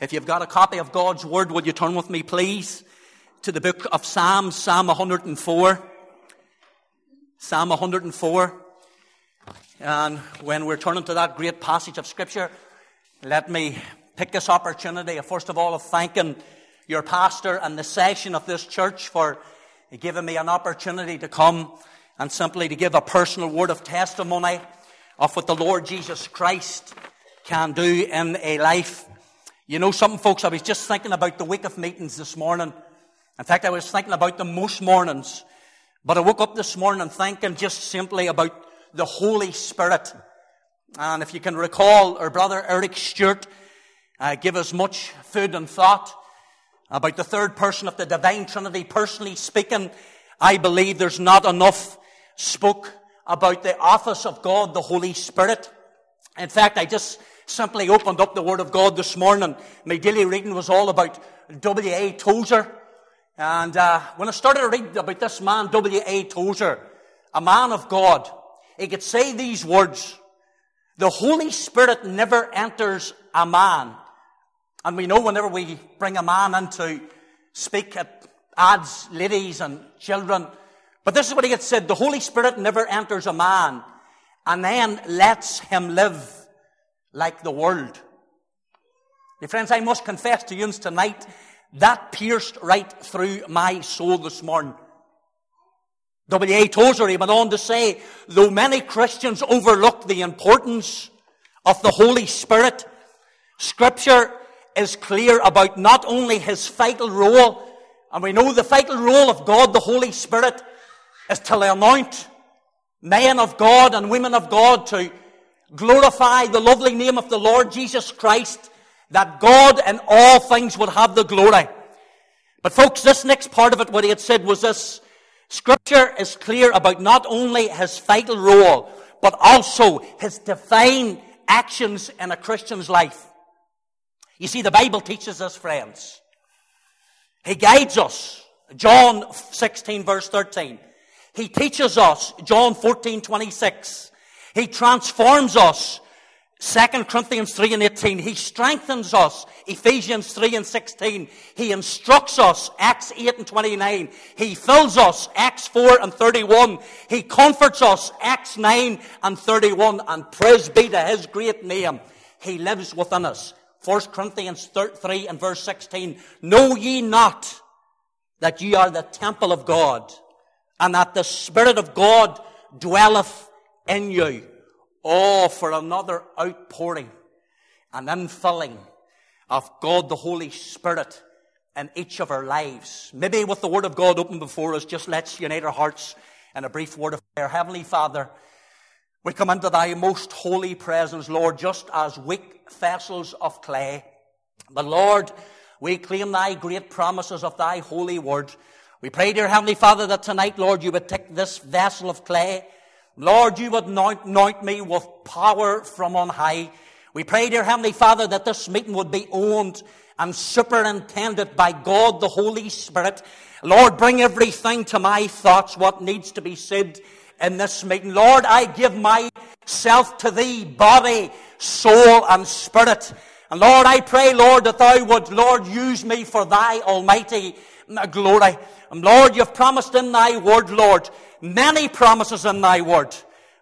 If you've got a copy of God's Word, will you turn with me, please, to the book of Psalms, Psalm 104. Psalm 104. And when we're turning to that great passage of Scripture, let me pick this opportunity, first of all, of thanking your pastor and the session of this church for giving me an opportunity to come and simply to give a personal word of testimony of what the Lord Jesus Christ can do in a life. You know something, folks? I was just thinking about the week of meetings this morning. In fact, I was thinking about them most mornings. But I woke up this morning thinking just simply about the Holy Spirit. And if you can recall, our brother Eric Stewart uh, gave us much food and thought about the third person of the divine Trinity. Personally speaking, I believe there's not enough spoke about the office of God, the Holy Spirit. In fact, I just simply opened up the Word of God this morning. My daily reading was all about W.A. Tozer. And uh, when I started to read about this man, W.A. Tozer, a man of God, he could say these words, the Holy Spirit never enters a man. And we know whenever we bring a man in to speak, it adds ladies and children. But this is what he had said, the Holy Spirit never enters a man and then lets him live like the world. Dear friends, I must confess to you tonight, that pierced right through my soul this morning. W.A. Tozer, he went on to say, though many Christians overlook the importance of the Holy Spirit, Scripture is clear about not only his vital role, and we know the vital role of God, the Holy Spirit, is to anoint men of God and women of God to glorify the lovely name of the Lord Jesus Christ, that God in all things would have the glory. But folks, this next part of it, what he had said was this. Scripture is clear about not only his vital role, but also his divine actions in a Christian's life. You see, the Bible teaches us, friends. He guides us. John 16 verse 13. He teaches us, John 14, 26. He transforms us. 2 Corinthians 3 and 18. He strengthens us. Ephesians 3 and 16. He instructs us. Acts 8 and 29. He fills us. Acts 4 and 31. He comforts us. Acts 9 and 31. And praise be to His great name. He lives within us. 1 Corinthians 3 and verse 16. Know ye not that ye are the temple of God and that the Spirit of God dwelleth in you. Oh, for another outpouring and infilling of God the Holy Spirit in each of our lives. Maybe with the Word of God open before us, just let's unite our hearts in a brief word of prayer. Heavenly Father, we come into thy most holy presence, Lord, just as weak vessels of clay. But Lord, we claim thy great promises of thy holy word. We pray, dear Heavenly Father, that tonight, Lord, you would take this vessel of clay. Lord, you would anoint, me with power from on high. We pray, dear Heavenly Father, that this meeting would be owned and superintended by God the Holy Spirit. Lord, bring everything to my thoughts, what needs to be said in this meeting. Lord, I give myself to thee, body, soul, and spirit. And Lord, I pray, Lord, that thou would, Lord, use me for thy almighty glory. And Lord, you've promised in thy word, Lord, many promises in thy word.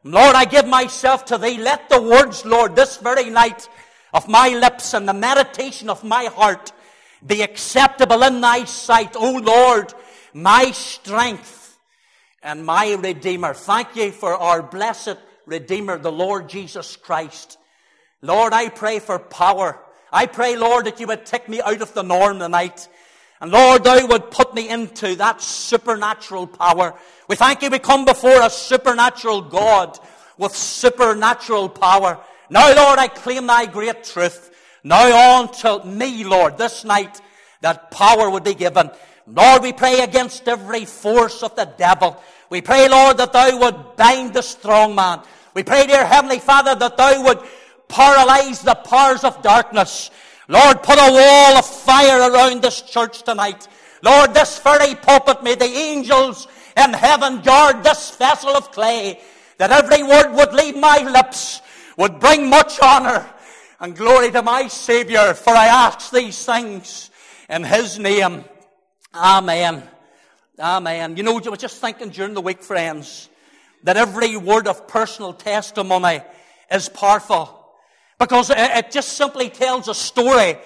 Lord, I give myself to thee. Let the words, Lord, this very night of my lips and the meditation of my heart be acceptable in thy sight, O Lord, my strength and my Redeemer. Thank you for our blessed Redeemer, the Lord Jesus Christ. Lord, I pray for power. I pray, Lord, that you would take me out of the norm tonight. And Lord, thou would put me into that supernatural power. We thank you we come before a supernatural God with supernatural power. Now, Lord, I claim thy great truth. Now on to me, Lord, this night, that power would be given. Lord, we pray against every force of the devil. We pray, Lord, that thou would bind the strong man. We pray, dear Heavenly Father, that thou would paralyze the powers of darkness. Lord, put a wall of fire around this church tonight. Lord, this very pulpit, may the angels in heaven guard this vessel of clay, that every word would leave my lips would bring much honor And glory to my Savior, for I ask these things in His name. Amen. Amen. You know, I was just thinking during the week, friends, that every word of personal testimony is powerful. Because it just simply tells a story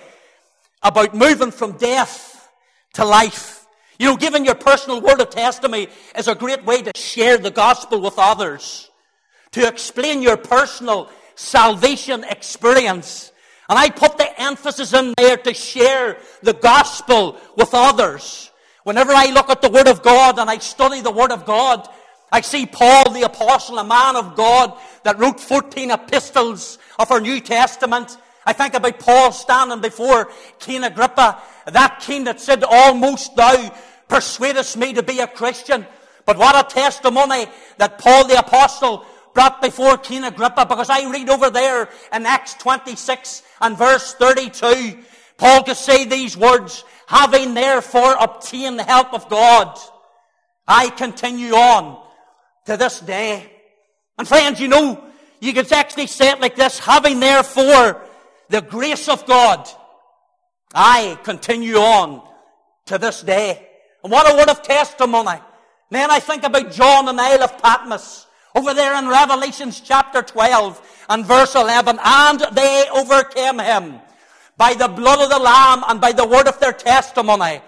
about moving from death to life. You know, giving your personal word of testimony is a great way to share the gospel with others. To explain your personal salvation experience. And I put the emphasis in there to share the gospel with others. Whenever I look at the Word of God and I study the Word of God, I see Paul the apostle, a man of God that wrote 14 epistles of our New Testament. I think about Paul standing before King Agrippa, that king that said, almost thou persuadest me to be a Christian. But what a testimony that Paul the apostle brought before King Agrippa, because I read over there in Acts 26 and verse 32, Paul could say these words, having therefore obtained the help of God, I continue on to this day. And friends, you know, you could actually say it like this, having therefore the grace of God, I continue on to this day. And what a word of testimony. Then I think about John and Isle of Patmos. Over there in Revelations chapter 12 and verse 11. And they overcame him by the blood of the Lamb and by the word of their testimony.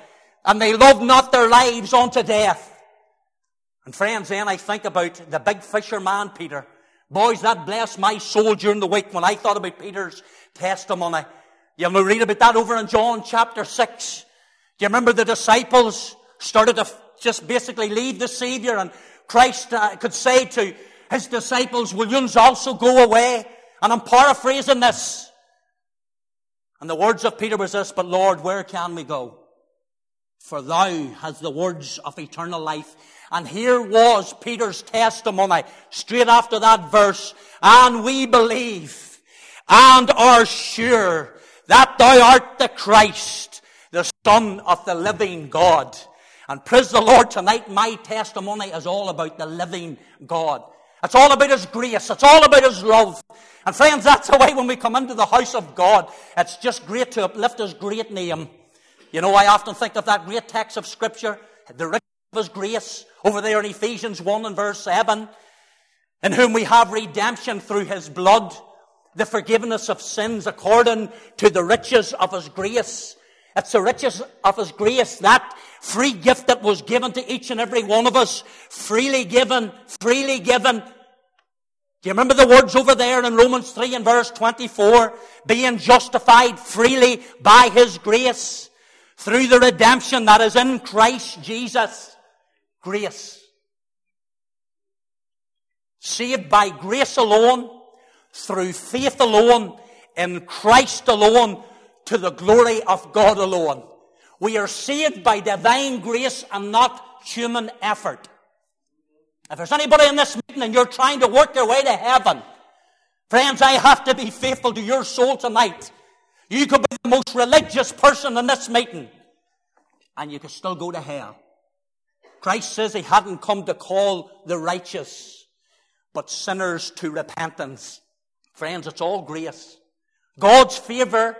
And they loved not their lives unto death. And friends, then I think about the big fisherman Peter. Boys, that blessed my soul during the week when I thought about Peter's testimony. You will read about that over in John chapter 6. Do you remember the disciples started to just basically leave the Savior and Christ uh, could say to his disciples, will you also go away? And I'm paraphrasing this. And the words of Peter was this, but Lord, where can we go? For thou hast the words of eternal life. And here was Peter's testimony straight after that verse. And we believe and are sure that thou art the Christ, the Son of the living God. And praise the Lord, tonight my testimony is all about the living God. It's all about His grace. It's all about His love. And friends, that's the way when we come into the house of God. It's just great to uplift His great name. You know, I often think of that great text of Scripture, the of His grace, over there in Ephesians 1 and verse 7, in whom we have redemption through His blood, the forgiveness of sins according to the riches of His grace. It's the riches of His grace, that free gift that was given to each and every one of us, freely given, freely given. Do you remember the words over there in Romans 3 and verse 24? Being justified freely by His grace through the redemption that is in Christ Jesus. Grace. Saved by grace alone, through faith alone, in Christ alone, to the glory of God alone. We are saved by divine grace and not human effort. If there's anybody in this meeting and you're trying to work your way to heaven, friends, I have to be faithful to your soul tonight. You could be the most religious person in this meeting, and you could still go to hell. Christ says he hadn't come to call the righteous, but sinners to repentance. Friends, it's all grace. God's favor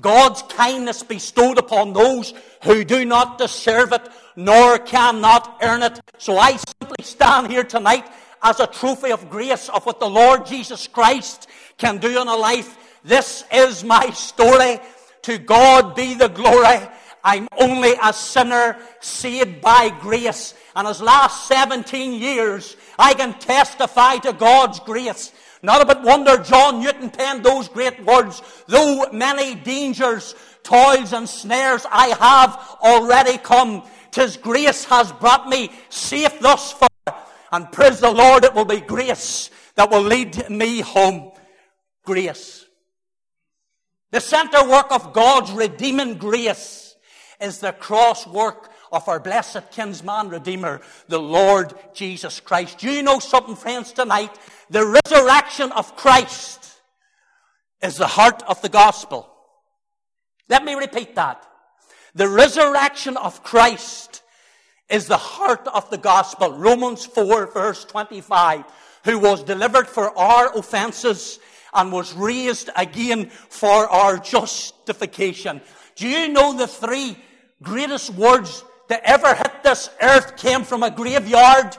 God's kindness bestowed upon those who do not deserve it, nor cannot earn it. So I simply stand here tonight as a trophy of grace of what the Lord Jesus Christ can do in a life. This is my story. To God be the glory. I'm only a sinner saved by grace. And as last 17 years, I can testify to God's grace. Not a bit wonder John Newton penned those great words. Though many dangers, toils and snares I have already come, tis grace has brought me safe thus far. And praise the Lord, it will be grace that will lead me home. Grace. The center work of God's redeeming grace is the cross work of our blessed kinsman redeemer, the Lord Jesus Christ. Do you know something, friends, tonight? The resurrection of Christ is the heart of the gospel. Let me repeat that. The resurrection of Christ is the heart of the gospel. Romans 4 verse 25. Who was delivered for our offenses and was raised again for our justification. Do you know the three greatest words that ever hit this earth came from a graveyard?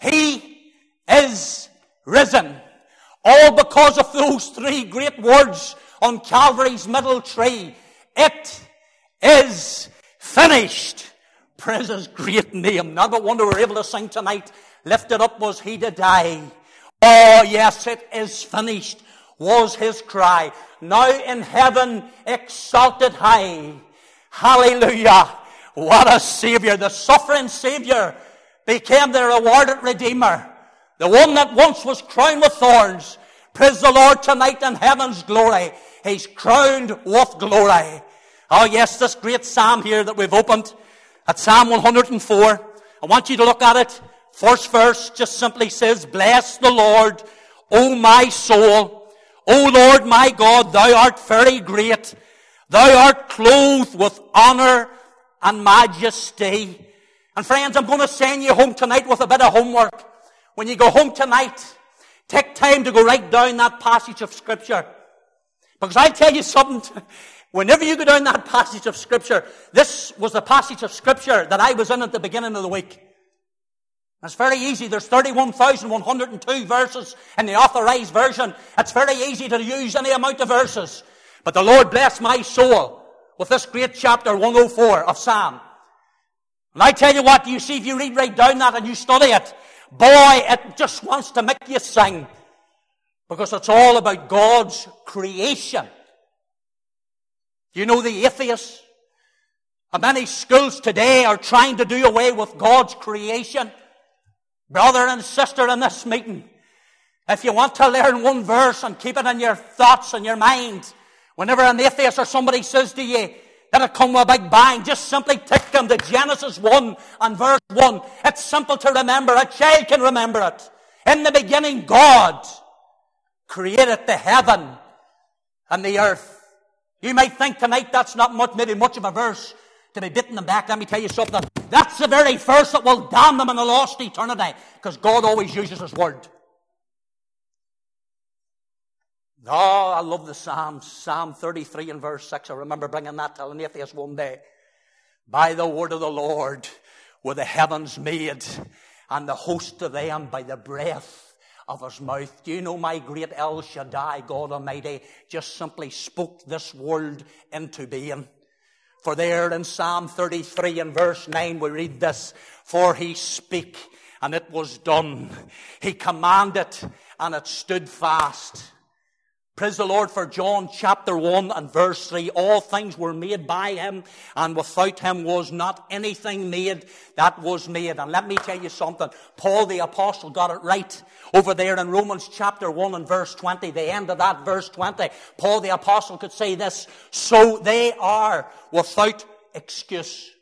He is risen. All because of those three great words on Calvary's middle tree. It is finished. Praise his great name. Not but wonder we're able to sing tonight. Lifted up was he to die. Oh yes, it is finished was his cry. Now in heaven exalted high. Hallelujah. What a savior. The suffering savior became the rewarded redeemer. The one that once was crowned with thorns. Praise the Lord tonight in heaven's glory. He's crowned with glory. Oh yes, this great psalm here that we've opened at Psalm 104. I want you to look at it. First verse just simply says, Bless the Lord, O my soul. O Lord my God, thou art very great. Thou art clothed with honor and majesty. And friends, I'm going to send you home tonight with a bit of homework. When you go home tonight, take time to go right down that passage of scripture. Because I'll tell you something. Whenever you go down that passage of scripture, this was the passage of scripture that I was in at the beginning of the week. It's very easy. There's 31,102 verses in the authorized version. It's very easy to use any amount of verses. But the Lord bless my soul with this great chapter 104 of Psalm. And I tell you what, you see, if you read right down that and you study it, boy, it just wants to make you sing. Because it's all about God's creation. You know the atheists? And many schools today are trying to do away with God's creation. Brother and sister in this meeting, if you want to learn one verse and keep it in your thoughts and your mind, whenever an atheist or somebody says to you that it come with a big bang, just simply take them to Genesis 1 and verse 1. It's simple to remember. A child can remember it. In the beginning, God created the heaven and the earth. You might think tonight that's not much, maybe much of a verse to be bitten them back. Let me tell you something. That's the very verse that will damn them in the lost eternity because God always uses His word. Oh, I love the Psalms. Psalm 33 and verse 6. I remember bringing that to an atheist one day. By the word of the Lord were the heavens made, and the host of them by the breath of his mouth. Do you know my great El Shaddai, God Almighty, just simply spoke this world into being? For there in Psalm 33 and verse 9 we read this, For he spake and it was done. He commanded and it stood fast. Praise the Lord for John chapter 1 and verse 3. All things were made by him, and without him was not anything made that was made. And let me tell you something. Paul the apostle got it right over there in Romans chapter 1 and verse 20. The end of that verse 20. Paul the apostle could say this. So they are without excuse.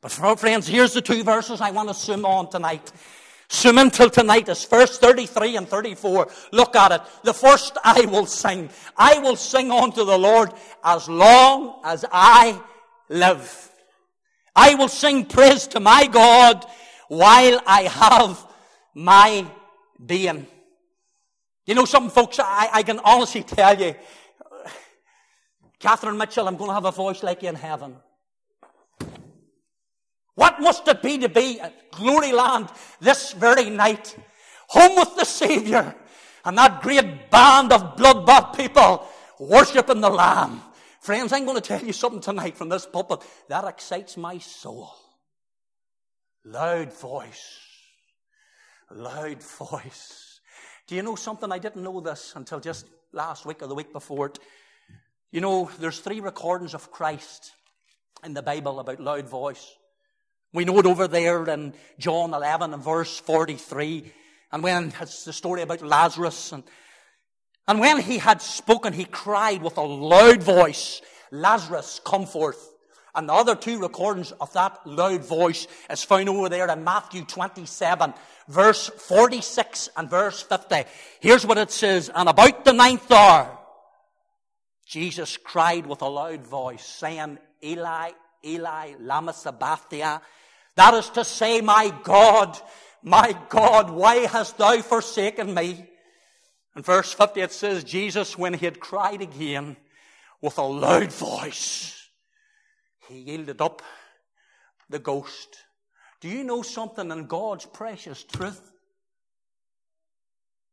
But friends, here's the two verses I want to zoom on tonight. Zoom until tonight is verse 33 and 34. Look at it. The first I will sing. I will sing unto the Lord as long as I live. I will sing praise to my God while I have my being. You know something, folks? I, I can honestly tell you, Catherine Mitchell, I'm going to have a voice like you in heaven. What must it be to be at Glory Land this very night? Home with the Savior and that great band of blood-bought people worshiping the Lamb. Friends, I'm going to tell you something tonight from this pulpit that excites my soul. Loud voice. Loud voice. Do you know something? I didn't know this until just last week or the week before it. You know, there's three recordings of Christ in the Bible about loud voice. We know it over there in John 11 and verse 43. And when it's the story about Lazarus and, and when he had spoken, he cried with a loud voice, Lazarus, come forth. And the other two recordings of that loud voice is found over there in Matthew 27, verse 46 and verse 50. Here's what it says. And about the ninth hour, Jesus cried with a loud voice, saying, Eli, Eli, lama sabachthani, that is to say, my God, my God, why hast thou forsaken me? In verse 50 it says, Jesus, when he had cried again with a loud voice, he yielded up the ghost. Do you know something in God's precious truth?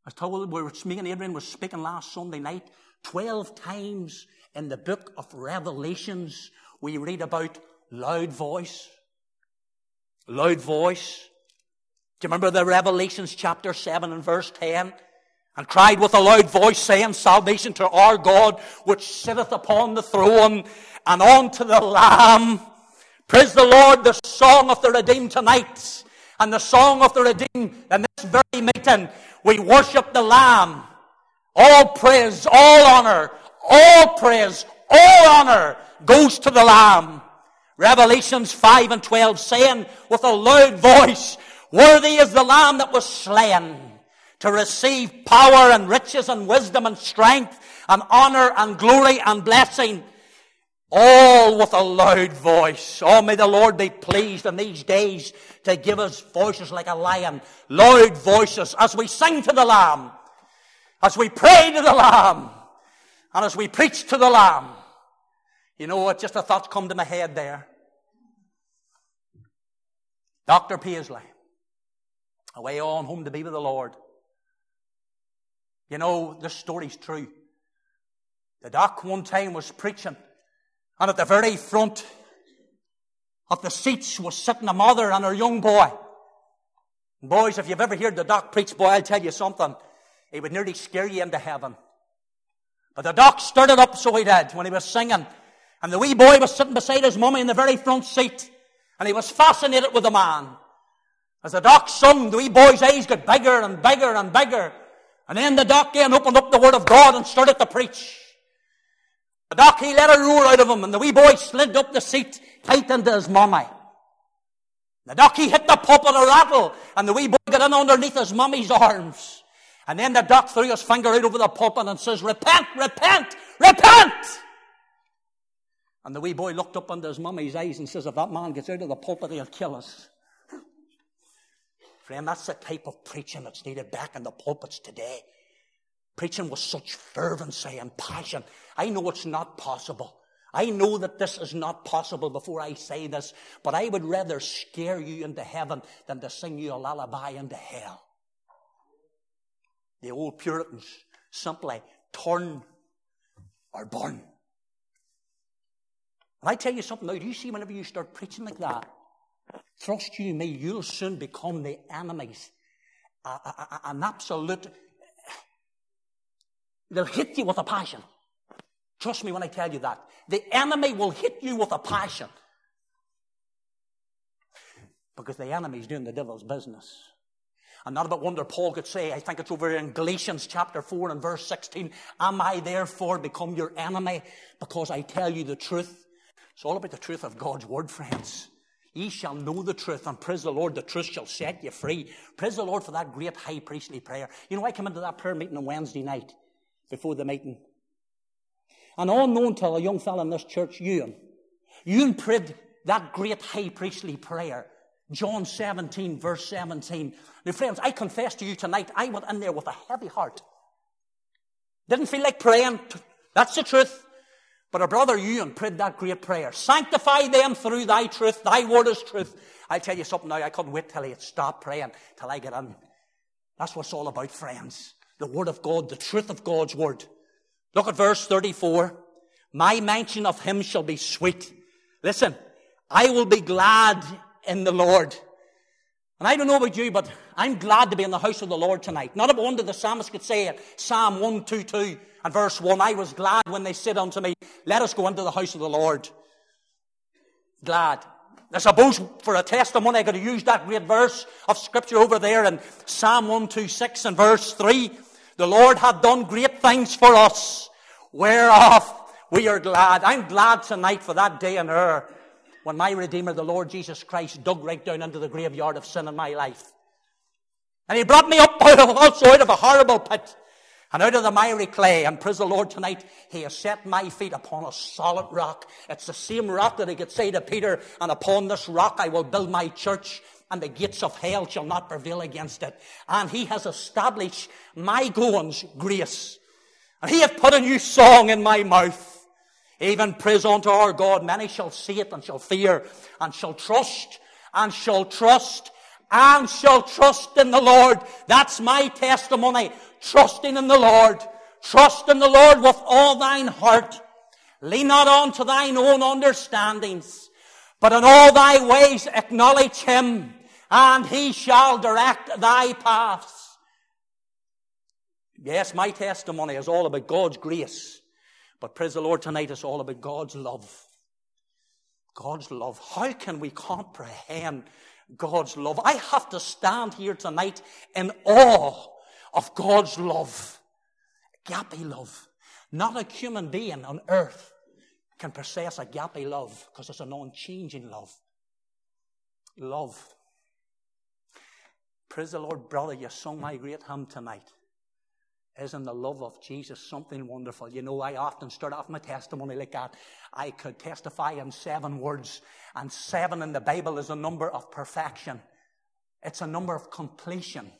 I told we were speaking, Adrian was speaking last Sunday night. Twelve times in the book of Revelations, we read about loud voice. Loud voice. Do you remember the Revelations chapter 7 and verse 10? and cried with a loud voice, saying, Salvation to our God, which sitteth upon the throne, and unto the Lamb. Praise the Lord, the song of the redeemed tonight, and the song of the redeemed in this very meeting. We worship the Lamb. All praise, all honor, all praise, all honor goes to the Lamb. Revelations 5 and 12 saying with a loud voice, Worthy is the Lamb that was slain to receive power and riches and wisdom and strength and honor and glory and blessing. All with a loud voice. Oh, may the Lord be pleased in these days to give us voices like a lion. Loud voices as we sing to the Lamb. As we pray to the Lamb. And as we preach to the Lamb. You know what? Just a thought come to my head there. Dr. Paisley. Away on home to be with the Lord. You know, this story's true. The doc one time was preaching, and at the very front of the seats was sitting a mother and her young boy. boys, if you've ever heard the doc preach, boy, I'll tell you something. He would nearly scare you into heaven. But the doc stirred it up so he did when he was singing. And the wee boy was sitting beside his mummy in the very front seat. And he was fascinated with the man. As the doc sung, the wee boy's eyes got bigger and bigger and bigger. And then the doc then opened up the Word of God and started to preach. The doc, he let a roar out of him, and the wee boy slid up the seat tight into his mummy. The doc, he hit the pulpit a rattle, and the wee boy got in underneath his mummy's arms. And then the doc threw his finger out over the pulpit and says, Repent, repent, repent! And the wee boy looked up into his mummy's eyes and says, If that man gets out of the pulpit, he'll kill us. Friend, that's the type of preaching that's needed back in the pulpits today. Preaching with such fervency and passion. I know it's not possible. I know that this is not possible before I say this, but I would rather scare you into heaven than to sing you a lullaby into hell. The old Puritans simply turn or burn. And I tell you something now, do you see whenever you start preaching like that, Trust you me, you'll soon become the enemies. A, a, a, an absolute. They'll hit you with a passion. Trust me when I tell you that. The enemy will hit you with a passion. Because the enemy's doing the devil's business. And not about wonder Paul could say, I think it's over in Galatians chapter 4 and verse 16, Am I therefore become your enemy because I tell you the truth? It's all about the truth of God's word, friends. Ye shall know the truth, and praise the Lord, the truth shall set you free. Praise the Lord for that great high priestly prayer. You know, I came into that prayer meeting on Wednesday night before the meeting. And unknown to a young fellow in this church, Ewan, Ewan prayed that great high priestly prayer. John 17, verse 17. Now, friends, I confess to you tonight, I went in there with a heavy heart. Didn't feel like praying. That's the truth. But our brother Ewan prayed that great prayer. Sanctify them through thy truth. Thy word is truth. I'll tell you something now. I couldn't wait till he had stopped praying till I get in. That's what it's all about, friends. The word of God, the truth of God's word. Look at verse 34. My mention of him shall be sweet. Listen, I will be glad in the Lord. And I don't know about you, but I'm glad to be in the house of the Lord tonight. Not a wonder the psalmist could say it. Psalm 122 and verse 1. I was glad when they said unto me, let us go into the house of the Lord. Glad. I suppose for a testimony, I could have used that great verse of scripture over there in Psalm 126 and verse 3. The Lord hath done great things for us, whereof we are glad. I'm glad tonight for that day and hour when my Redeemer, the Lord Jesus Christ, dug right down into the graveyard of sin in my life. And He brought me up also out of a horrible pit and out of the miry clay. And praise the Lord tonight, He has set my feet upon a solid rock. It's the same rock that He could say to Peter, and upon this rock I will build my church, and the gates of hell shall not prevail against it. And he has established my goings grace. And he hath put a new song in my mouth. Even praise unto our God. Many shall see it and shall fear and shall trust and shall trust and shall trust in the Lord. That's my testimony. Trusting in the Lord. Trust in the Lord with all thine heart. Lean not on to thine own understandings, but in all thy ways acknowledge him, and he shall direct thy paths. Yes, my testimony is all about God's grace. But praise the Lord, tonight it's all about God's love. God's love. How can we comprehend God's love? I have to stand here tonight in awe of God's love. Agape love. Not a human being on earth can possess agape love because it's an unchanging love. Love. Praise the Lord, brother, you sung my great hymn tonight. Isn't the love of Jesus something wonderful? You know, I often start off my testimony like that. I could testify in seven words, and seven in the Bible is a number of perfection. It's a number of completion.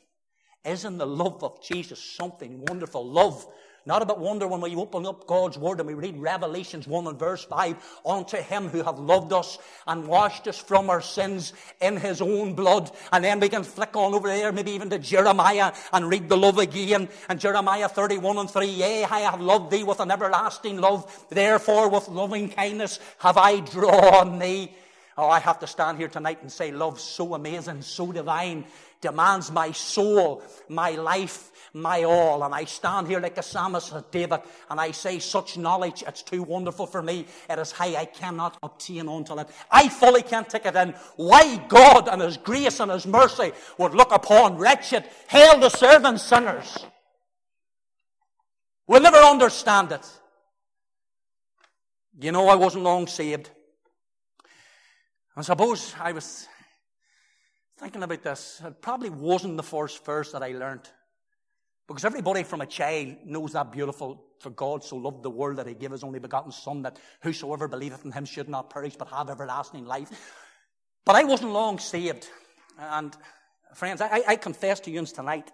Isn't the love of Jesus something wonderful? Love not about wonder when we open up God's Word and we read Revelations 1 and verse 5, unto Him who have loved us and washed us from our sins in His own blood. And then we can flick on over there, maybe even to Jeremiah and read the love again. And Jeremiah 31 and 3, Yea, I have loved thee with an everlasting love. Therefore with loving kindness have I drawn thee. Oh, I have to stand here tonight and say, love so amazing, so divine, demands my soul, my life, my all. And I stand here like a psalmist David, and I say, such knowledge, it's too wonderful for me. It is high, I cannot obtain until it. I fully can't take it in. Why God and His grace and His mercy would look upon wretched, hell deserving sinners. We'll never understand it. You know, I wasn't long saved. I suppose I was thinking about this. It probably wasn't the first verse that I learned. Because everybody from a child knows that beautiful, for God so loved the world that he gave his only begotten Son, that whosoever believeth in him should not perish, but have everlasting life. But I wasn't long saved. And friends, I, I confess to you tonight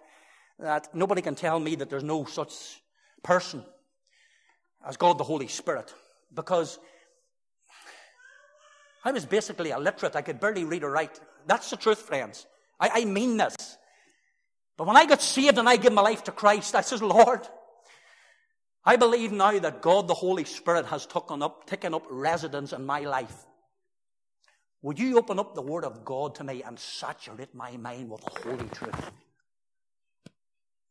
that nobody can tell me that there's no such person as God the Holy Spirit. Because I was basically illiterate. I could barely read or write. That's the truth, friends. I, I mean this. But when I got saved and I gave my life to Christ, I says, Lord, I believe now that God the Holy Spirit has taken up, taken up residence in my life. Would you open up the Word of God to me and saturate my mind with holy truth?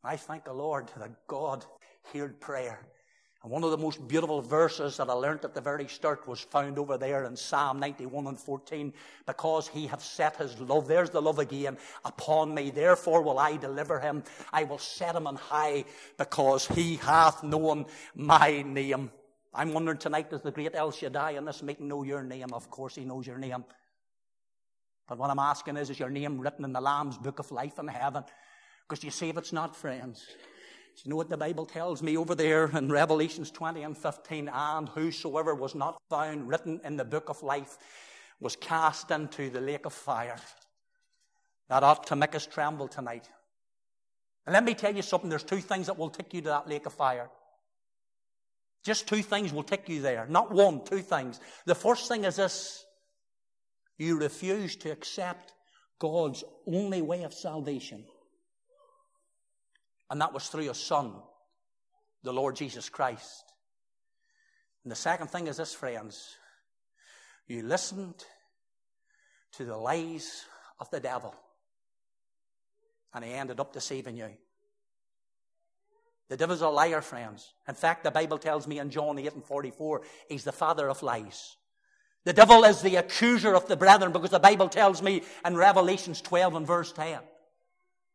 I thank the Lord that God heard prayer and one of the most beautiful verses that I learnt at the very start was found over there in Psalm 91 and 14. Because he hath set his love, there's the love again, upon me. Therefore will I deliver him. I will set him on high because he hath known my name. I'm wondering tonight, does the great El Shaddai in this meeting know your name? Of course he knows your name. But what I'm asking is, is your name written in the Lamb's book of life in heaven? Because you see if it's not, friends. Do you know what the Bible tells me over there in Revelations 20 and 15? And whosoever was not found written in the book of life was cast into the lake of fire. That ought to make us tremble tonight. And let me tell you something. There's two things that will take you to that lake of fire. Just two things will take you there. Not one, two things. The first thing is this. You refuse to accept God's only way of salvation. And that was through a son, the Lord Jesus Christ. And the second thing is this, friends. You listened to the lies of the devil. And he ended up deceiving you. The devil's a liar, friends. In fact, the Bible tells me in John 8 and 44, he's the father of lies. The devil is the accuser of the brethren because the Bible tells me in Revelations 12 and verse 10.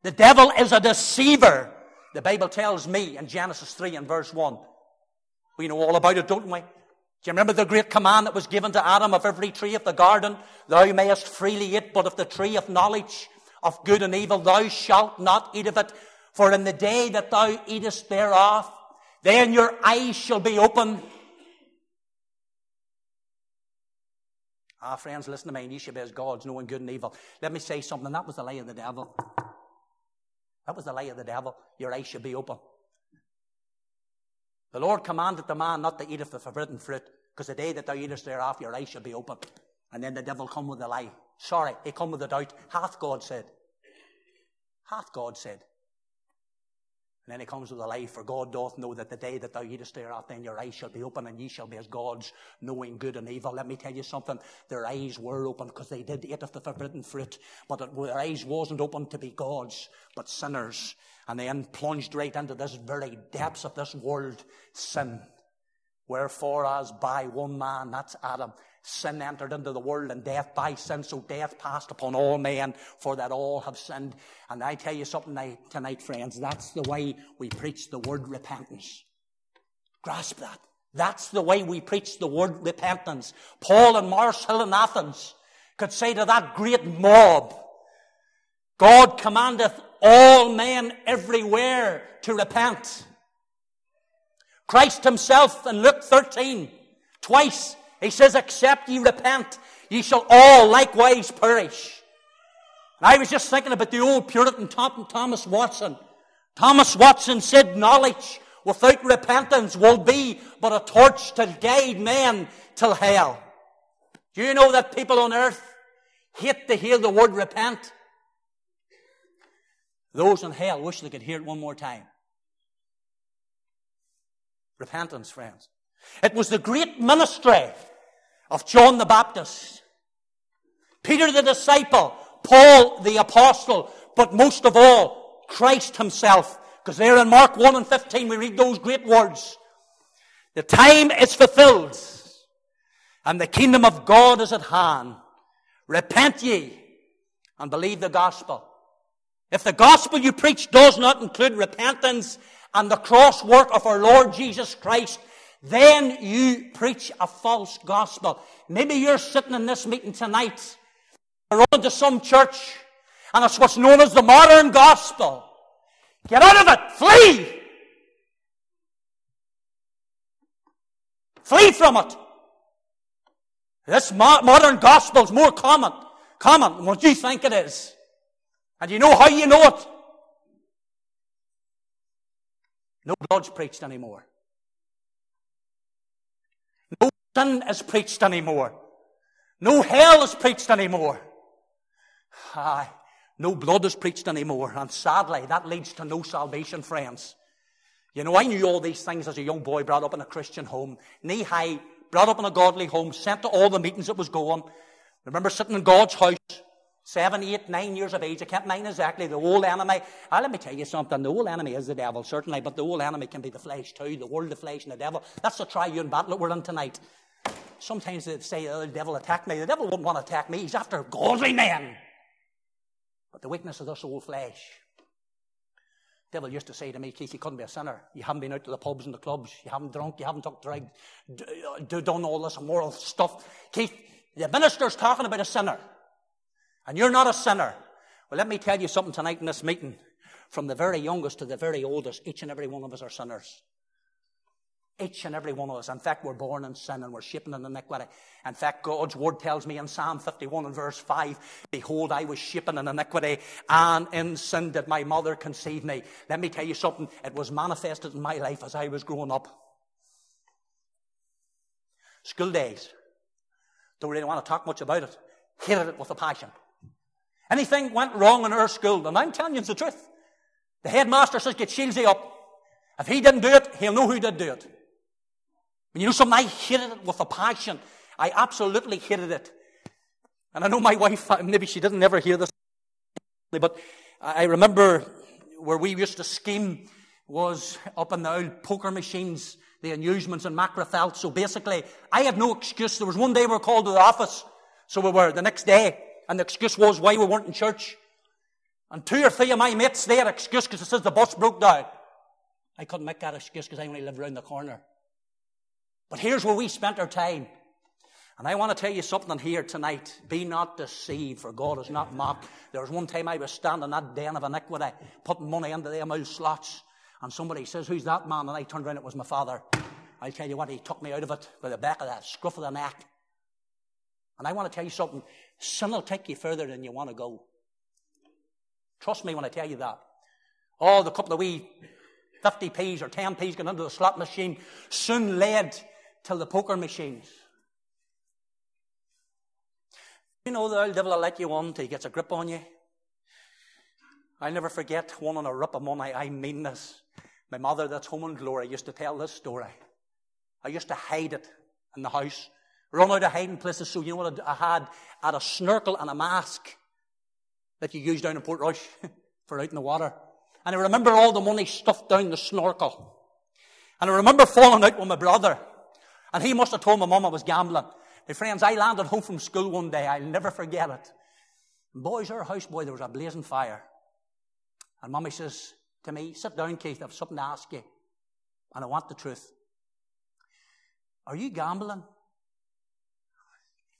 The devil is a deceiver. The Bible tells me in Genesis 3 and verse 1. We know all about it, don't we? Do you remember the great command that was given to Adam of every tree of the garden? Thou mayest freely eat, but of the tree of knowledge of good and evil, thou shalt not eat of it. For in the day that thou eatest thereof, then your eyes shall be open. Ah, friends, listen to me. You should be as gods, knowing good and evil. Let me say something. That was the lie of the devil. That was the lie of the devil. Your eyes should be open. The Lord commanded the man not to eat of the forbidden fruit, because the day that thou eatest thereof, your eyes shall be open. And then the devil come with a lie. Sorry, he come with a doubt. Hath God said? Hath God said? And then he comes with a lie, for God doth know that the day that thou eatest thereof, then your eyes shall be open, and ye shall be as gods, knowing good and evil. Let me tell you something. Their eyes were open because they did eat of the forbidden fruit, but it, their eyes wasn't open to be gods, but sinners. And then plunged right into this very depths of this world sin. Wherefore, as by one man, that's Adam, sin entered into the world and death by sin, so death passed upon all men, for that all have sinned. And I tell you something tonight, friends, that's the way we preach the word repentance. Grasp that. That's the way we preach the word repentance. Paul and Mars Hill in Athens could say to that great mob, God commandeth all men everywhere to repent. Christ himself in Luke 13, twice he says, except ye repent, ye shall all likewise perish. And I was just thinking about the old Puritan Thomas Watson. Thomas Watson said, knowledge without repentance will be but a torch to guide men till hell. Do you know that people on earth hate to hear the word repent? Those in hell wish they could hear it one more time. Repentance, friends. It was the great ministry of John the Baptist, Peter the disciple, Paul the apostle, but most of all, Christ himself. Because there in Mark 1 and 15 we read those great words. The time is fulfilled and the kingdom of God is at hand. Repent ye and believe the gospel. If the gospel you preach does not include repentance and the cross work of our Lord Jesus Christ, then you preach a false gospel. Maybe you're sitting in this meeting tonight, you're on to some church, and it's what's known as the modern gospel. Get out of it! Flee! Flee from it! This mo- modern gospel is more common, common than what you think it is. And you know how you know it? No blood's preached anymore. No sin is preached anymore. No hell is preached anymore. Aye, no blood is preached anymore. And sadly, that leads to no salvation, friends. You know, I knew all these things as a young boy brought up in a Christian home, knee high, brought up in a godly home, sent to all the meetings that was going. I remember sitting in God's house, Seven, eight, nine years of age. I can't mind exactly. The old enemy. Ah, let me tell you something. The old enemy is the devil, certainly, but the old enemy can be the flesh too. The world, the flesh, and the devil. That's the triune battle that we're in tonight. Sometimes they say, oh, the devil attacked me. The devil wouldn't want to attack me. He's after godly men. But the weakness of this old flesh. The devil used to say to me, Keith, you couldn't be a sinner. You haven't been out to the pubs and the clubs. You haven't drunk. You haven't took drugs. You've done all this immoral stuff. Keith, the minister's talking about a sinner. And you're not a sinner. Well, let me tell you something tonight in this meeting. From the very youngest to the very oldest, each and every one of us are sinners. Each and every one of us. In fact, we're born in sin and we're shaping in iniquity. In fact, God's word tells me in Psalm 51 and verse 5, Behold, I was shaping in iniquity, and in sin did my mother conceive me. Let me tell you something. It was manifested in my life as I was growing up. School days. Don't really want to talk much about it. Hated it with a passion. Anything went wrong in our school, and I'm telling you the truth. The headmaster says, get Shieldsy up. If he didn't do it, he'll know who did do it. And you know something? I hated it with a passion. I absolutely hated it. And I know my wife, uh, maybe she didn't ever hear this, but I remember where we used to scheme was up in the old poker machines, the amusements in Magherafelt. So basically, I had no excuse. There was one day we were called to the office. So we were the next day. And the excuse was why we weren't in church. And two or three of my mates, they had excuse because it says the bus broke down. I couldn't make that excuse because I only lived around the corner. But here's where we spent our time. And I want to tell you something here tonight. Be not deceived, for God is not mocked. There was one time I was standing in that den of iniquity, putting money into them old slots. And somebody says, Who's that man? And I turned around, it was my father. I'll tell you what, he took me out of it by the back of that scruff of the neck. And I want to tell you something. Sin will take you further than you want to go. Trust me when I tell you that. Oh, the couple of wee 50p's or 10p's going into the slot machine soon led to the poker machines. You know, the old devil will let you on till he gets a grip on you. I'll never forget one on a rip of money. I mean this. My mother, that's home in glory, used to tell this story. I used to hide it in the house, run out of hiding places. So you know what I had? I had a snorkel and a mask that you use down in Portrush for out in the water. And I remember all the money stuffed down the snorkel. And I remember falling out with my brother. And he must have told my mum I was gambling. My friends, I landed home from school one day. I'll never forget it. Boys, our house boy, there was a blazing fire. And mummy says to me, sit down, Keith, I have something to ask you. And I want the truth. Are you gambling?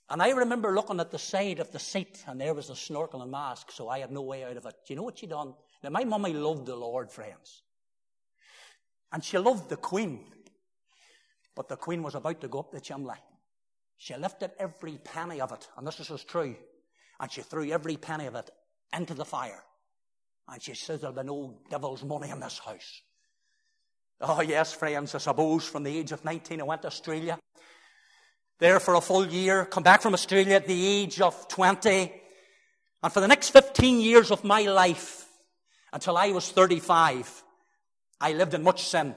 And I remember looking at the side of the seat, and there was a snorkel and mask, so I had no way out of it. Do you know what she done? Now, my mummy loved the Lord, friends. And she loved the Queen. But the Queen was about to go up the chimney. She lifted every penny of it, and this is true, and she threw every penny of it into the fire. And she says there'll be no devil's money in this house. Oh yes, friends, I suppose from the age of 19 I went to Australia. There for a full year, come back from Australia at the age of 20. And for the next 15 years of my life, until I was 35, I lived in much sin.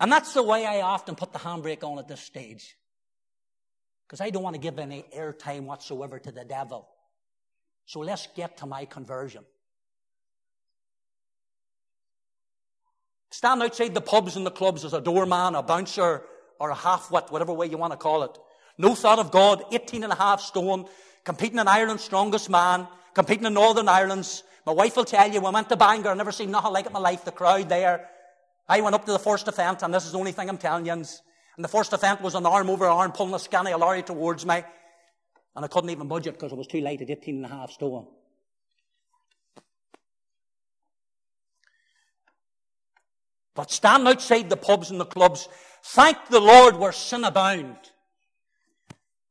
And that's the way I often put the handbrake on at this stage. Because I don't want to give any airtime whatsoever to the devil. So let's get to my conversion. Stand outside the pubs and the clubs as a doorman, a bouncer, or a half-wit, whatever way you want to call it. No thought of God, 18 and a half stone, competing in Ireland's strongest man, competing in Northern Ireland's. My wife will tell you, we went to Bangor, I never seen nothing like it in my life, the crowd there. I went up to the first event, and this is the only thing I'm telling you. And the first event was an arm over arm pulling a Scania lorry towards me. And I couldn't even budget because it was too late at 18 and a half stone. But stand outside the pubs and the clubs. Thank the Lord where sin abound.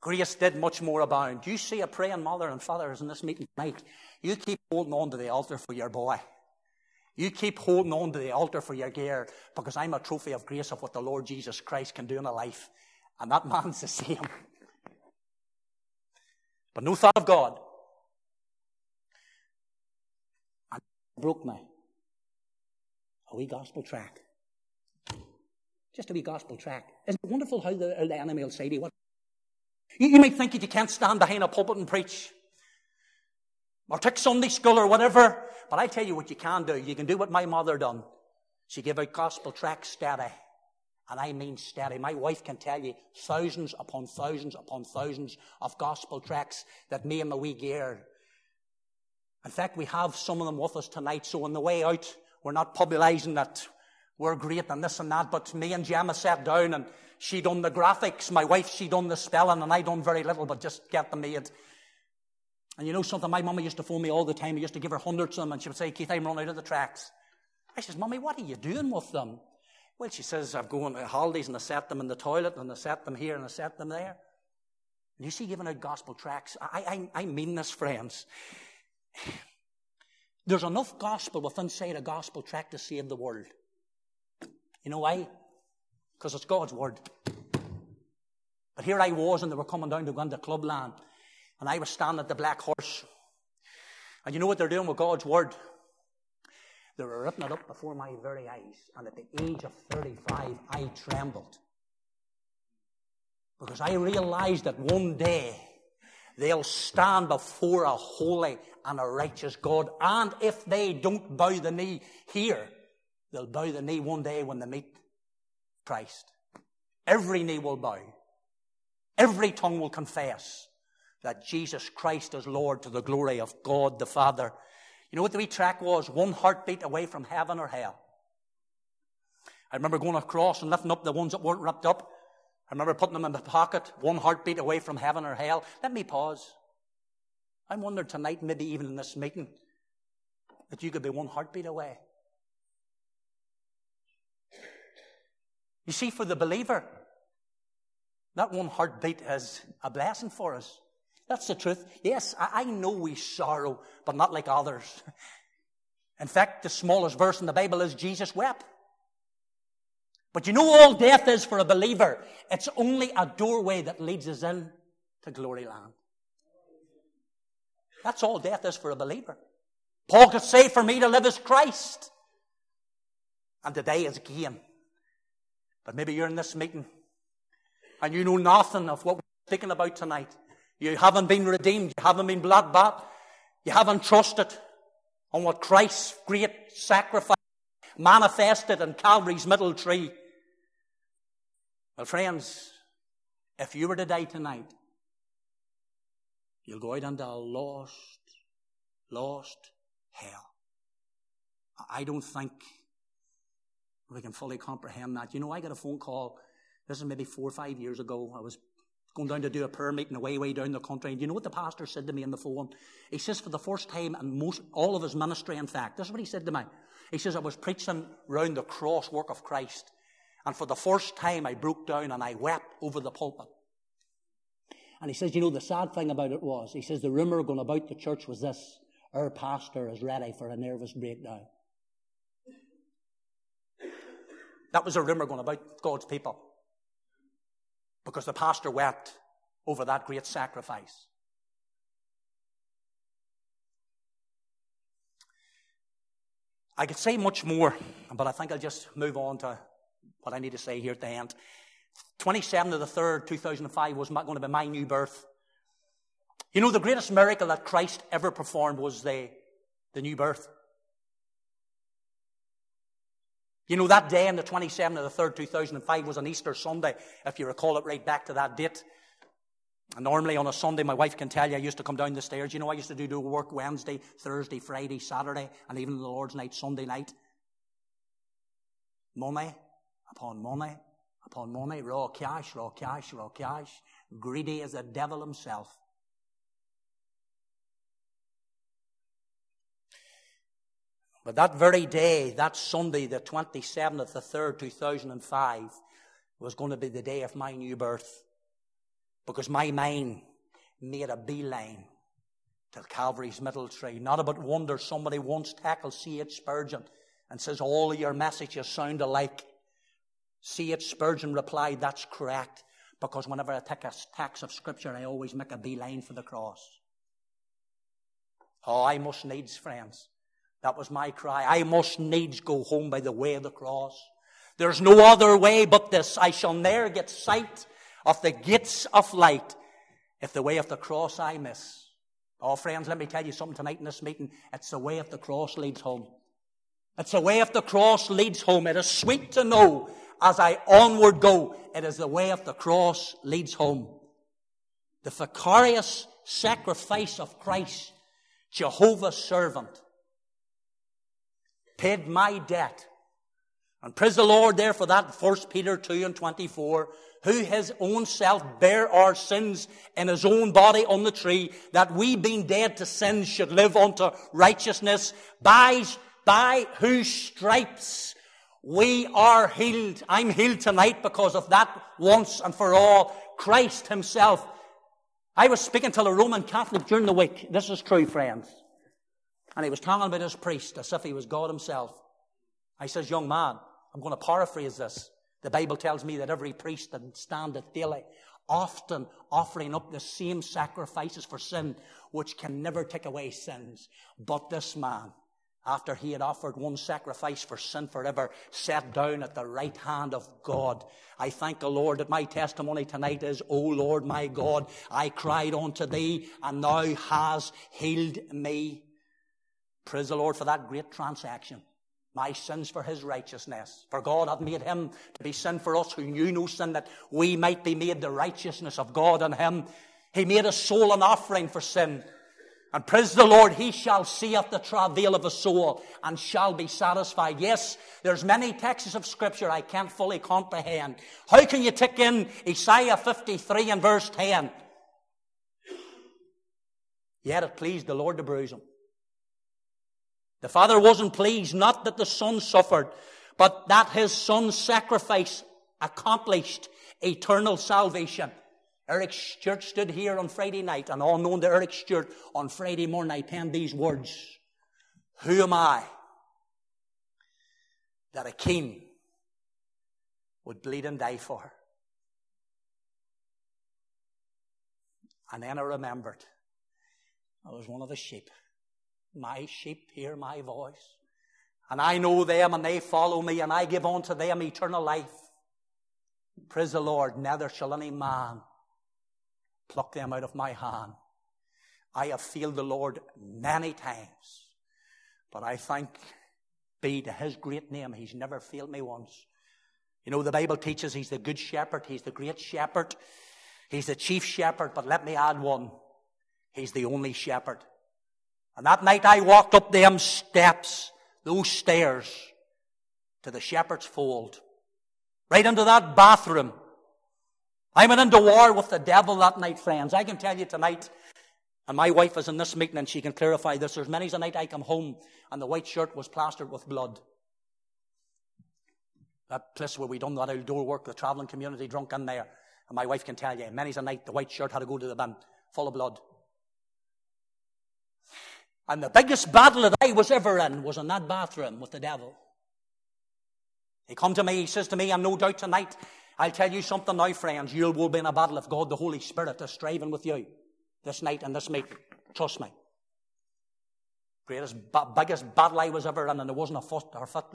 Grace did much more abound. You see a praying mother and father is in this meeting tonight. You keep holding on to the altar for your boy. You keep holding on to the altar for your gear because I'm a trophy of grace of what the Lord Jesus Christ can do in a life. And that man's the same. But no thought of God. And broke me. Wee gospel track. Just a wee gospel track. Isn't it wonderful how the, the enemy will say to you, what? You, you might think that you can't stand behind a pulpit and preach or take Sunday school or whatever. But I tell you what you can do. You can do what my mother done. She gave out gospel tracts steady. And I mean steady. My wife can tell you thousands upon thousands upon thousands of gospel tracts that me and the wee gear. In fact, we have some of them with us tonight. So on the way out, we're not publicising that we're great and this and that. But me and Gemma sat down and she done the graphics. My wife, she done the spelling and I done very little, but just get them made. And you know something? My mummy used to phone me all the time. I used to give her hundreds of them, and she would say, Keith, I'm running out of the tracks. I says, Mummy, what are you doing with them? Well, she says, I've gone on holidays and I set them in the toilet and I set them here and I set them there. And you see, giving out gospel tracts, I, I, I mean this, friends. There's enough gospel within inside a gospel tract to save the world. You know why? Because it's God's word. But here I was, and they were coming down to go into clubland. And I was standing at the black horse. And you know what they're doing with God's word? They were ripping it up before my very eyes. And at the age of 35, I trembled. Because I realized that one day they'll stand before a holy and a righteous God. And if they don't bow the knee here, they'll bow the knee one day when they meet Christ. Every knee will bow. Every tongue will confess that Jesus Christ is Lord to the glory of God the Father. You know what the wee track was? One heartbeat away from heaven or hell. I remember going across and lifting up the ones that weren't wrapped up. I remember putting them in the pocket, one heartbeat away from heaven or hell. Let me pause. I'm wondering tonight, maybe even in this meeting, that you could be one heartbeat away. You see, for the believer, That one heartbeat is a blessing for us. That's the truth. Yes, I, I know we sorrow, but not like others. In fact, the smallest verse in the Bible is Jesus wept. But you know all death is for a believer? It's only a doorway that leads us in to glory land. That's all death is for a believer. Paul could say, for me to live is Christ. And today is gain. But maybe you're in this meeting and you know nothing of what we're speaking about tonight. You haven't been redeemed. You haven't been blood bought. You haven't trusted on what Christ's great sacrifice manifested in Calvary's middle tree. Well, friends, if you were to die tonight, you'll go out into a lost, lost hell. I don't think we can fully comprehend that. You know, I got a phone call. This is maybe four or five years ago. I was going down to do a prayer meeting away, way down the country. And you know what the pastor said to me on the phone? He says, for the first time in most, all of his ministry, in fact, this is what he said to me. He says, I was preaching round the cross work of Christ. And for the first time, I broke down and I wept over the pulpit. And he says, you know, the sad thing about it was, he says, the rumor going about the church was this, our pastor is ready for a nervous breakdown. That was a rumor going about God's people. Because the pastor wept over that great sacrifice. I could say much more, but I think I'll just move on to what I need to say here at the end. 27 of the 3rd, 2005 was going to be my new birth. You know, the greatest miracle that Christ ever performed was the, the new birth. You know, that day on the 27th of the 3rd, 2005 was an Easter Sunday, if you recall it right back to that date. And normally on a Sunday, my wife can tell you, I used to come down the stairs. You know, I used to do, do work Wednesday, Thursday, Friday, Saturday, and even the Lord's night, Sunday night. Money upon money upon money, raw cash, raw cash, raw cash. Greedy as the devil himself. But that very day, that Sunday, the 27th of the 3rd, 2005, was going to be the day of my new birth. Because my mind made a beeline to Calvary's middle tree. Not about wonder somebody once tackled C.H. Spurgeon and says all your messages sound alike. C.H. Spurgeon replied, that's correct. Because whenever I take a text of scripture, I always make a beeline for the cross. Oh, I must needs, friends, that was my cry. I must needs go home by the way of the cross. There's no other way but this. I shall ne'er get sight of the gates of light if the way of the cross I miss. Oh, friends, let me tell you something tonight in this meeting. It's the way of the cross leads home. It's the way of the cross leads home. It is sweet to know as I onward go, it is the way of the cross leads home. The vicarious sacrifice of Christ, Jehovah's servant, paid my debt. And praise the Lord there for that, 1 Peter 2 and 24, who his own self bare our sins in his own body on the tree, that we being dead to sins should live unto righteousness, by, by whose stripes we are healed. I'm healed tonight because of that once and for all. Christ himself. I was speaking to a Roman Catholic during the week. This is true, friends. And he was talking about his priest as if he was God himself. I says, young man, I'm going to paraphrase this. The Bible tells me that every priest that standeth daily, often offering up the same sacrifices for sin, which can never take away sins. But this man, after he had offered one sacrifice for sin forever, sat down at the right hand of God. I thank the Lord that my testimony tonight is, O Lord my God, I cried unto thee and thou hast healed me. Praise the Lord for that great transaction. My sins for his righteousness. For God hath made him to be sin for us who knew no sin, that we might be made the righteousness of God in him. He made a soul an offering for sin. And praise the Lord, he shall see of the travail of a soul and shall be satisfied. Yes, there's many texts of scripture I can't fully comprehend. How can you take in Isaiah 53 and verse 10? Yet it pleased the Lord to bruise him. The Father wasn't pleased, not that the Son suffered, but that His Son's sacrifice accomplished eternal salvation. Eric Stewart stood here on Friday night, and all known to Eric Stewart on Friday morning, I penned these words Who am I that a king would bleed and die for? And then I remembered I was one of the sheep. My sheep hear my voice. And I know them and they follow me and I give unto them eternal life. Praise the Lord. Neither shall any man pluck them out of my hand. I have failed the Lord many times, but I thank be to his great name. He's never failed me once. You know, the Bible teaches he's the good shepherd. He's the great shepherd. He's the chief shepherd, but let me add one. He's the only shepherd. And that night I walked up them steps, those stairs, to the shepherd's fold. Right into that bathroom. I went into war with the devil that night, friends. I can tell you tonight, and my wife is in this meeting and she can clarify this. There's many a night I come home and the white shirt was plastered with blood. That place where we done that outdoor work, the travelling community drunk in there. And my wife can tell you, many's a night the white shirt had to go to the bin, full of blood. And the biggest battle that I was ever in was in that bathroom with the devil. He come to me, he says to me, I'm no doubt tonight, I'll tell you something now, friends, you will be in a battle if God, the Holy Spirit, is striving with you this night and this meeting. Trust me. Greatest, biggest battle I was ever in, and there wasn't a foot or a foot,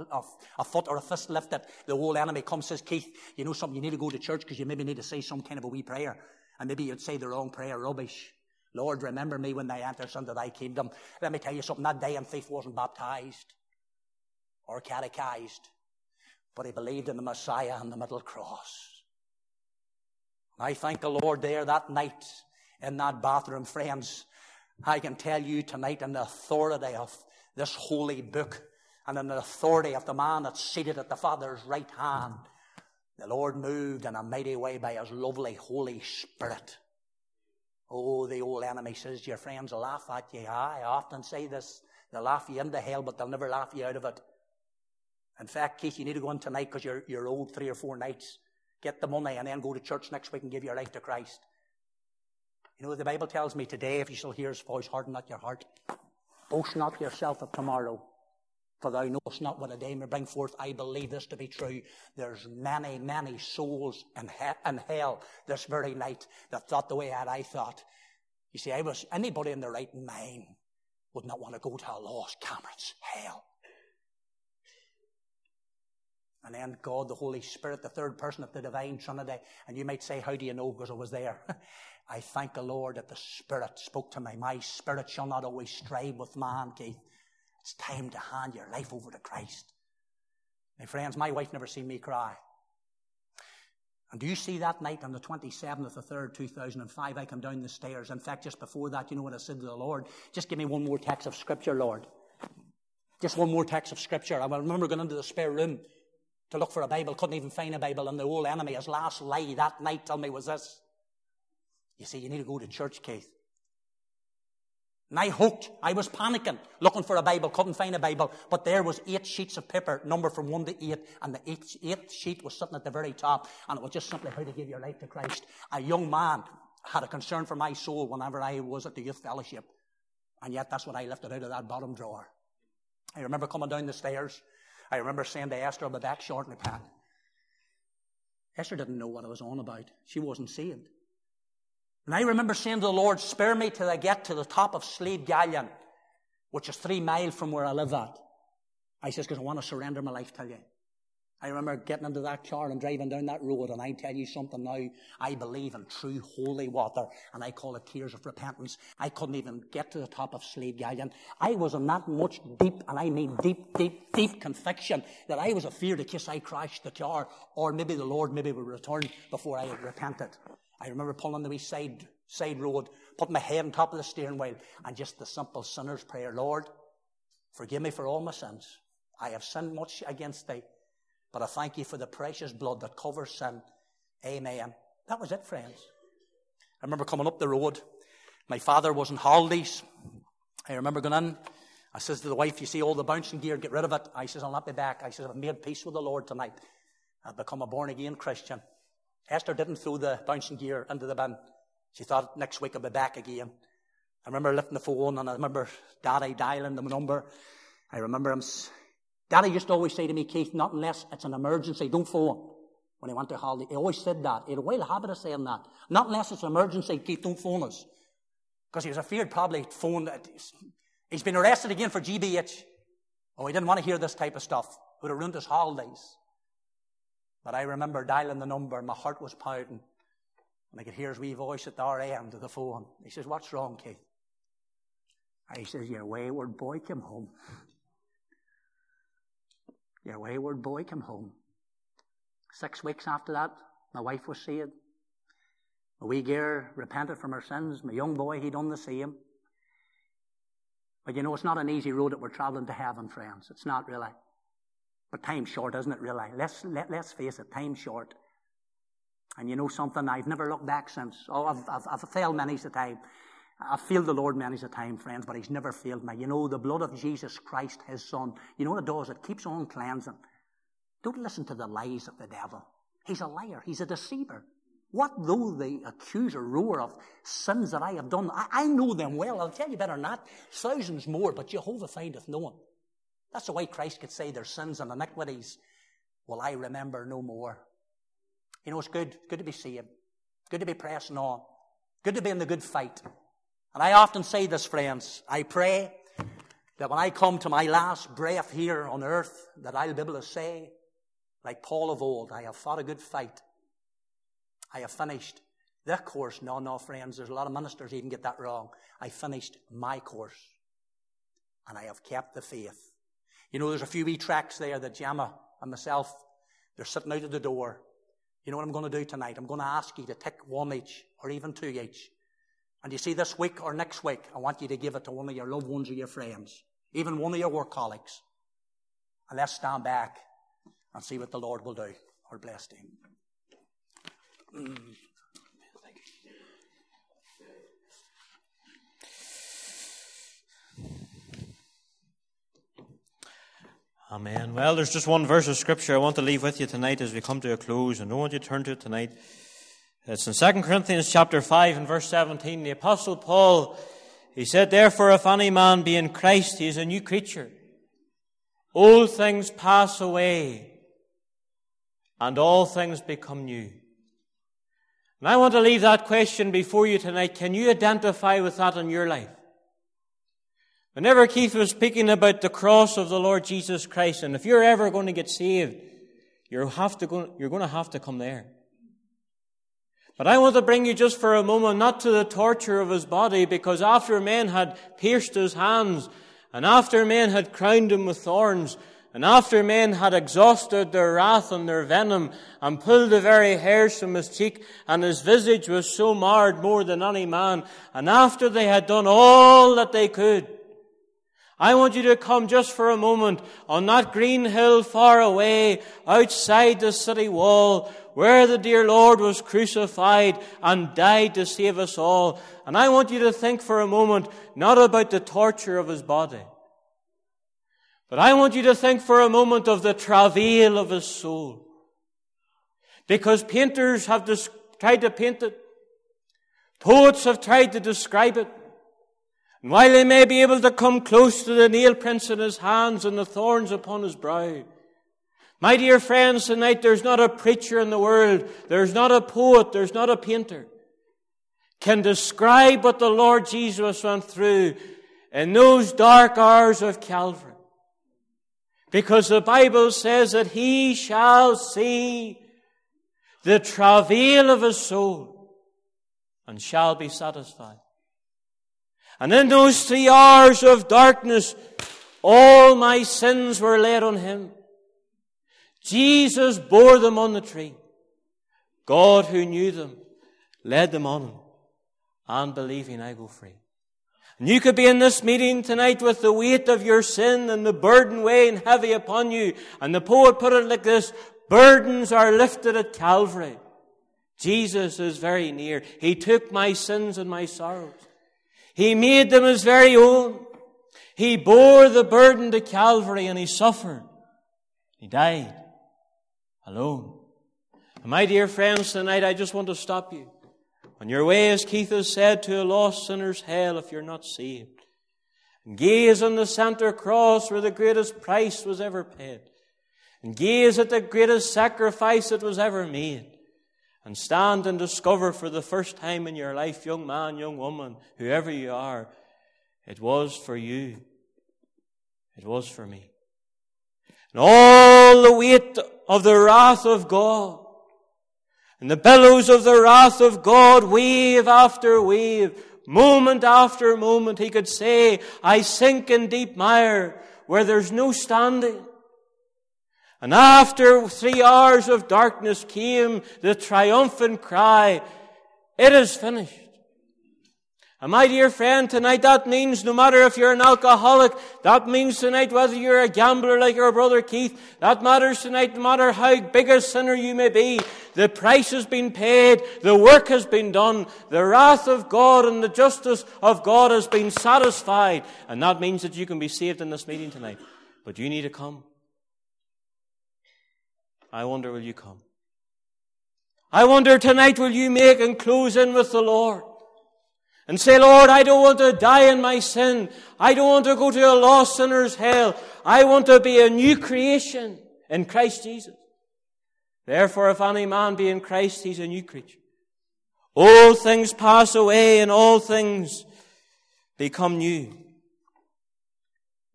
a foot or a fist lifted. The whole enemy comes, says, Keith, you know something, you need to go to church because you maybe need to say some kind of a wee prayer. And maybe you'd say the wrong prayer, rubbish. Lord, remember me when they enter into thy kingdom. Let me tell you something, that day in faith wasn't baptized or catechized, but he believed in the Messiah and the middle cross. I thank the Lord there that night in that bathroom, friends. I can tell you tonight in the authority of this holy book and in the authority of the man that's seated at the Father's right hand, the Lord moved in a mighty way by his lovely Holy Spirit. Oh, the old enemy says your friends laugh at you. I often say this. They'll laugh you into hell, but they'll never laugh you out of it. In fact, Keith, you need to go in tonight because you're, you're owed three or four nights. Get the money and then go to church next week and give your life to Christ. You know, the Bible tells me today, if you shall hear his voice, harden not your heart. Boast not yourself of tomorrow, for thou knowest not what a day may bring forth. I believe this to be true. There's many, many souls in, in hell this very night that thought the way that I thought. You see, I was, anybody in their right mind would not want to go to a lost Cameron's hell. And then God, the Holy Spirit, the third person of the divine Trinity. And you might say, how do you know? Because I was there. I thank the Lord that the Spirit spoke to me. My spirit shall not always strive with man, Keith. It's time to hand your life over to Christ. My friends, my wife never seen me cry. And do you see that night on the 27th of the 3rd, 2005, I come down the stairs. In fact, just before that, you know what I said to the Lord? Just give me one more text of Scripture, Lord. Just one more text of Scripture. I remember going into the spare room to look for a Bible, couldn't even find a Bible, and the old enemy, his last lie that night, tell me was this. You see, you need to go to church, Keith. And I hooked. I was panicking, looking for a Bible, couldn't find a Bible, but there was eight sheets of paper, numbered from one to eight, and the eighth, eighth sheet was sitting at the very top, and it was just simply how to give your life to Christ. A young man had a concern for my soul whenever I was at the youth fellowship, and yet that's what I lifted out of that bottom drawer. I remember coming down the stairs. I remember saying to Esther, I'll be back shortly, Pat. Esther didn't know what I was on about. She wasn't saved. And I remember saying to the Lord, spare me till I get to the top of Slieve Gallion, which is three miles from where I live at. I says, because I want to surrender my life to you. I remember getting into that car and driving down that road, and I tell you something now, I believe in true holy water, and I call it tears of repentance. I couldn't even get to the top of Slieve Gallion. I was in that much deep, and I mean deep, deep, deep conviction that I was afeard in case I crashed the car, or maybe the Lord maybe would return before I had repented. I remember pulling the wee side, side road, putting my head on top of the steering wheel, and just the simple sinner's prayer, Lord, forgive me for all my sins. I have sinned much against thee, but I thank you for the precious blood that covers sin. Amen. That was it, friends. I remember coming up the road. My father was on holidays. I remember going in. I says to the wife, you see all the bouncing gear, get rid of it. I says, I'll not be back. I says, I've made peace with the Lord tonight. I've become a born again Christian. Esther didn't throw the bouncing gear into the bin. She thought next week I'll be back again. I remember lifting the phone and I remember Daddy dialing the number. I remember him. Daddy used to always say to me, Keith, not unless it's an emergency, don't phone. When he went to holiday, he always said that. He had a wild habit of saying that. Not unless it's an emergency, Keith, don't phone us. Because he was afraid probably phone. He's been arrested again for GBH. Oh, he didn't want to hear this type of stuff. It would have ruined his holidays. But I remember dialing the number, my heart was pounding. And I could hear his wee voice at the other end of the phone. He says, What's wrong, Keith? He says, Your wayward boy came home. Your wayward boy came home. Six weeks after that, my wife was saved. My wee girl repented from her sins. My young boy, he done the same. But you know, it's not an easy road that we're traveling to heaven, friends. It's not really. But time's short, isn't it, really? Let's, let, let's face it, time's short. And you know something? I've never looked back since. Oh, I've, I've, I've failed many a time. I've failed the Lord many a time, friends, but He's never failed me. You know, the blood of Jesus Christ, His Son, you know what it does? It keeps on cleansing. Don't listen to the lies of the devil. He's a liar. He's a deceiver. What though the accuser roar of sins that I have done? I, I know them well. I'll tell you better not. Thousands more, but Jehovah findeth no one. That's the way Christ could say their sins and iniquities will I remember no more. You know, it's good. Good to be saved. Good to be pressing on. Good to be in the good fight. And I often say this, friends. I pray that when I come to my last breath here on earth, that I'll be able to say, like Paul of old, I have fought a good fight. I have finished the course. No, no, friends, there's a lot of ministers even get that wrong. I finished my course. And I have kept the faith. You know, there's a few wee tracks there that Gemma and myself, they're sitting out at the door. You know what I'm going to do tonight? I'm going to ask you to tick one each, or even two each. And you see, this week or next week, I want you to give it to one of your loved ones or your friends, even one of your work colleagues. And let's stand back and see what the Lord will do. Or bless him. Amen. Well, there's just one verse of scripture I want to leave with you tonight as we come to a close, and I want you to turn to it tonight. It's in 2 Corinthians chapter 5 and verse 17. The apostle Paul, he said, Therefore, if any man be in Christ, he is a new creature. Old things pass away, and all things become new. And I want to leave that question before you tonight. Can you identify with that in your life? Whenever Keith was speaking about the cross of the Lord Jesus Christ, and if you're ever going to get saved, you have to go, you're going to have to come there. But I want to bring you just for a moment not to the torture of his body, because after men had pierced his hands, and after men had crowned him with thorns, and after men had exhausted their wrath and their venom, and pulled the very hairs from his cheek, and his visage was so marred more than any man, and after they had done all that they could, I want you to come just for a moment on that green hill far away outside the city wall where the dear Lord was crucified and died to save us all. And I want you to think for a moment not about the torture of his body, but I want you to think for a moment of the travail of his soul. Because painters have tried to paint it. Poets have tried to describe it. And while they may be able to come close to the nail prints in his hands and the thorns upon his brow, my dear friends, tonight there's not a preacher in the world, there's not a poet, there's not a painter can describe what the Lord Jesus went through in those dark hours of Calvary. Because the Bible says that he shall see the travail of his soul and shall be satisfied. And in those three hours of darkness, all my sins were laid on him. Jesus bore them on the tree. God who knew them led them on. And believing I go free. And you could be in this meeting tonight with the weight of your sin and the burden weighing heavy upon you. And the poet put it like this, burdens are lifted at Calvary. Jesus is very near. He took my sins and my sorrows. He made them his very own. He bore the burden to Calvary and he suffered. He died alone. My dear friends, tonight I just want to stop you. On your way, as Keith has said, to a lost sinner's hell if you're not saved. And gaze on the center cross where the greatest price was ever paid. And gaze at the greatest sacrifice that was ever made. And stand and discover for the first time in your life, young man, young woman, whoever you are, it was for you. It was for me. And all the weight of the wrath of God and the billows of the wrath of God, wave after wave, moment after moment, he could say, I sink in deep mire where there's no standing. And after three hours of darkness came the triumphant cry, it is finished. And my dear friend, tonight that means no matter if you're an alcoholic, that means tonight whether you're a gambler like your brother Keith, that matters tonight no matter how big a sinner you may be. The price has been paid, the work has been done, the wrath of God and the justice of God has been satisfied. And that means that you can be saved in this meeting tonight. But you need to come. I wonder, will you come? I wonder tonight, will you make and close in with the Lord? And say, Lord, I don't want to die in my sin. I don't want to go to a lost sinner's hell. I want to be a new creation in Christ Jesus. Therefore, if any man be in Christ, he's a new creature. All things pass away and all things become new.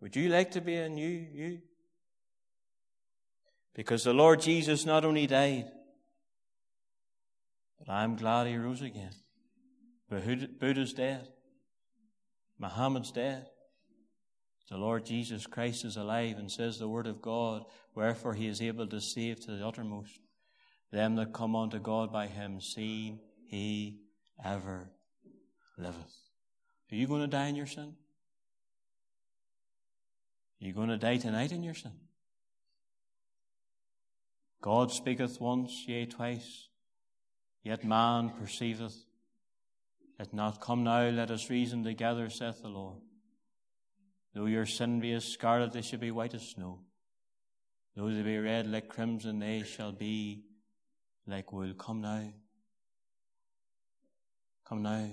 Would you like to be a new you? Because the Lord Jesus not only died, but I'm glad he rose again. Buddha's dead. Muhammad's dead. The Lord Jesus Christ is alive and says the word of God, wherefore he is able to save to the uttermost them that come unto God by him, seeing he ever liveth. Are you going to die in your sin? Are you going to die tonight in your sin? God speaketh once, yea, twice, yet man perceiveth let not come now, let us reason together, saith the Lord. Though your sin be as scarlet, they shall be white as snow. Though they be red like crimson, they shall be like wool. Come now. Come now.